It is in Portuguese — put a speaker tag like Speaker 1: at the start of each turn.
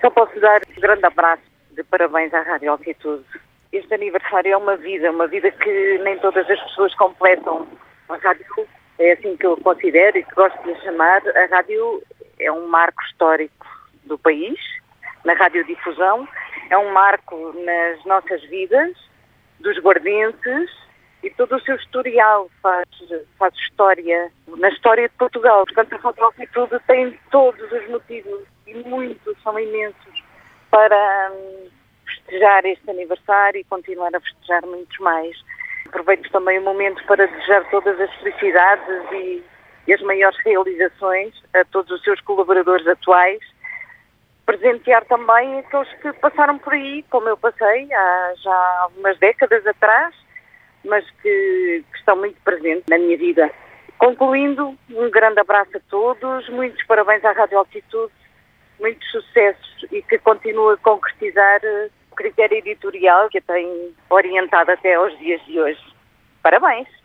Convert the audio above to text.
Speaker 1: Só posso dar um grande abraço de parabéns à Rádio Altitude. Este aniversário é uma vida, uma vida que nem todas as pessoas completam. A rádio é assim que eu considero e que gosto de chamar. A rádio é um marco histórico do país, na radiodifusão, é um marco nas nossas vidas, dos guardenses e todo o seu historial faz, faz história na história de Portugal. Portanto, a Rádio Altitude tem todos os motivos, são imensos, para hum, festejar este aniversário e continuar a festejar muitos mais. Aproveito também o momento para desejar todas as felicidades e, e as maiores realizações a todos os seus colaboradores atuais. Presentear também aqueles que passaram por aí, como eu passei há já algumas décadas atrás, mas que, que estão muito presentes na minha vida. Concluindo, um grande abraço a todos, muitos parabéns à Rádio Altitude, muitos sucessos e que continue a concretizar eh, o critério editorial que a tem orientado até aos dias de hoje. Parabéns!